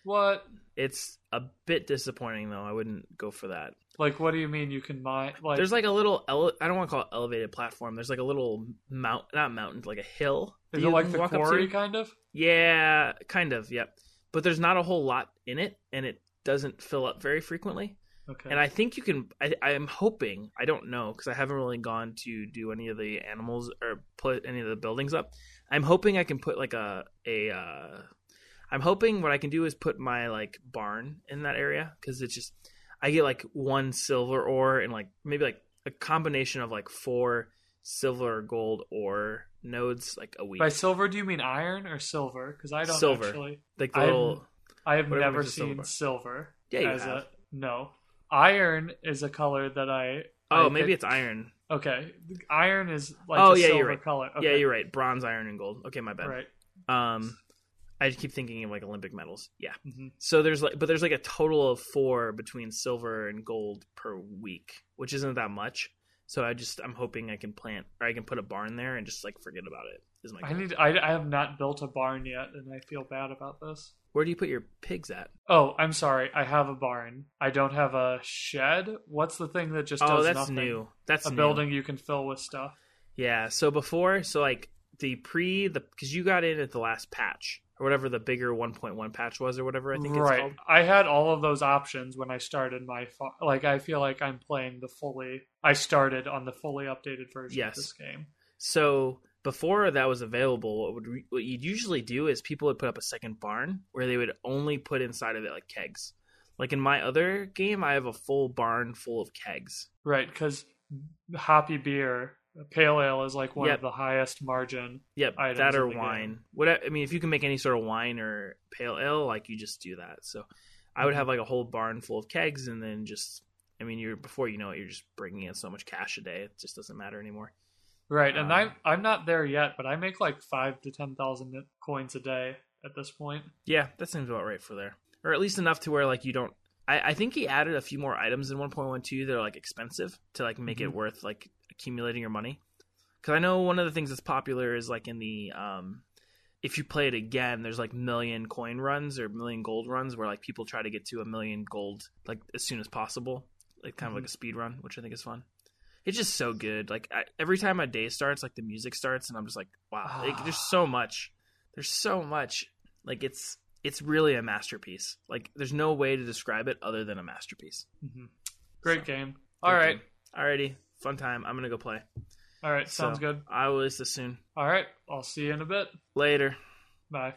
what? It's a bit disappointing, though. I wouldn't go for that. Like, what do you mean you can mine? Like, There's like a little. Ele- I don't want to call it elevated platform. There's like a little mount, not mountain, like a hill. is it like the walk up to. quarry kind of? Yeah, kind of. Yep. But there's not a whole lot in it, and it doesn't fill up very frequently. Okay. And I think you can. I, I am hoping. I don't know because I haven't really gone to do any of the animals or put any of the buildings up. I'm hoping I can put like a a. Uh, I'm hoping what I can do is put my like barn in that area because it's just I get like one silver ore and like maybe like a combination of like four silver or gold ore nodes like a week. By silver, do you mean iron or silver? Because I don't Silver. actually. like little. I have never seen silver. silver. Yeah, you have. a no. Iron is a color that I. Oh, I maybe it's iron. Okay, iron is like Oh, a yeah, you're silver right. color. Yeah, you're right. Bronze, iron, and gold. Okay, my bad. right. Um, I just keep thinking of like Olympic medals. Yeah. hmm So there's like, but there's like a total of four between silver and gold per week, which isn't that much. So I just I'm hoping I can plant or I can put a barn there and just like forget about it. Is my I goal. need. I, I have not built a barn yet, and I feel bad about this. Where do you put your pigs at? Oh, I'm sorry. I have a barn. I don't have a shed. What's the thing that just oh, does that's nothing? new. That's A new. building you can fill with stuff. Yeah. So before, so like the pre the because you got in at the last patch or whatever the bigger 1.1 patch was or whatever I think it's right. I had all of those options when I started my fa- like. I feel like I'm playing the fully. I started on the fully updated version Yes. of this game. So before that was available, what would re- what you'd usually do is people would put up a second barn where they would only put inside of it like kegs. Like in my other game, I have a full barn full of kegs. Right, because hoppy beer, pale ale is like one Yep. of the highest margin. Yep, Items that or game. wine. What I mean, if you can make any sort of wine or pale ale, like you just do that. So I would have like a whole barn full of kegs, and then just, I mean, you're before you know it, you're just bringing in so much cash a day, it just doesn't matter anymore. Right, and Uh, I'm I'm not there yet, but I make like five to ten thousand coins a day at this point. Yeah, that seems about right for there, or at least enough to where like you don't. I, I think he added a few more items in 1.12 that are like expensive to like make Mhm. it worth like accumulating your money. Because I know one of the things that's popular is like in the um, if you play it again, there's like million coin runs or million gold runs where like people try to get to a million gold like as soon as possible, like kind of like a speed run, which I think is fun. It's just so good. Like I, every time my day starts, like the music starts, and I'm just like, wow, like, there's so much. There's so much. Like it's it's really a masterpiece. Like there's no way to describe it other than a masterpiece. hmm Great So, game. All right, game. Alrighty, fun time. I'm gonna go play. all right, sounds So, good. I will list this soon. All right, I'll see you in a bit. Later. Bye.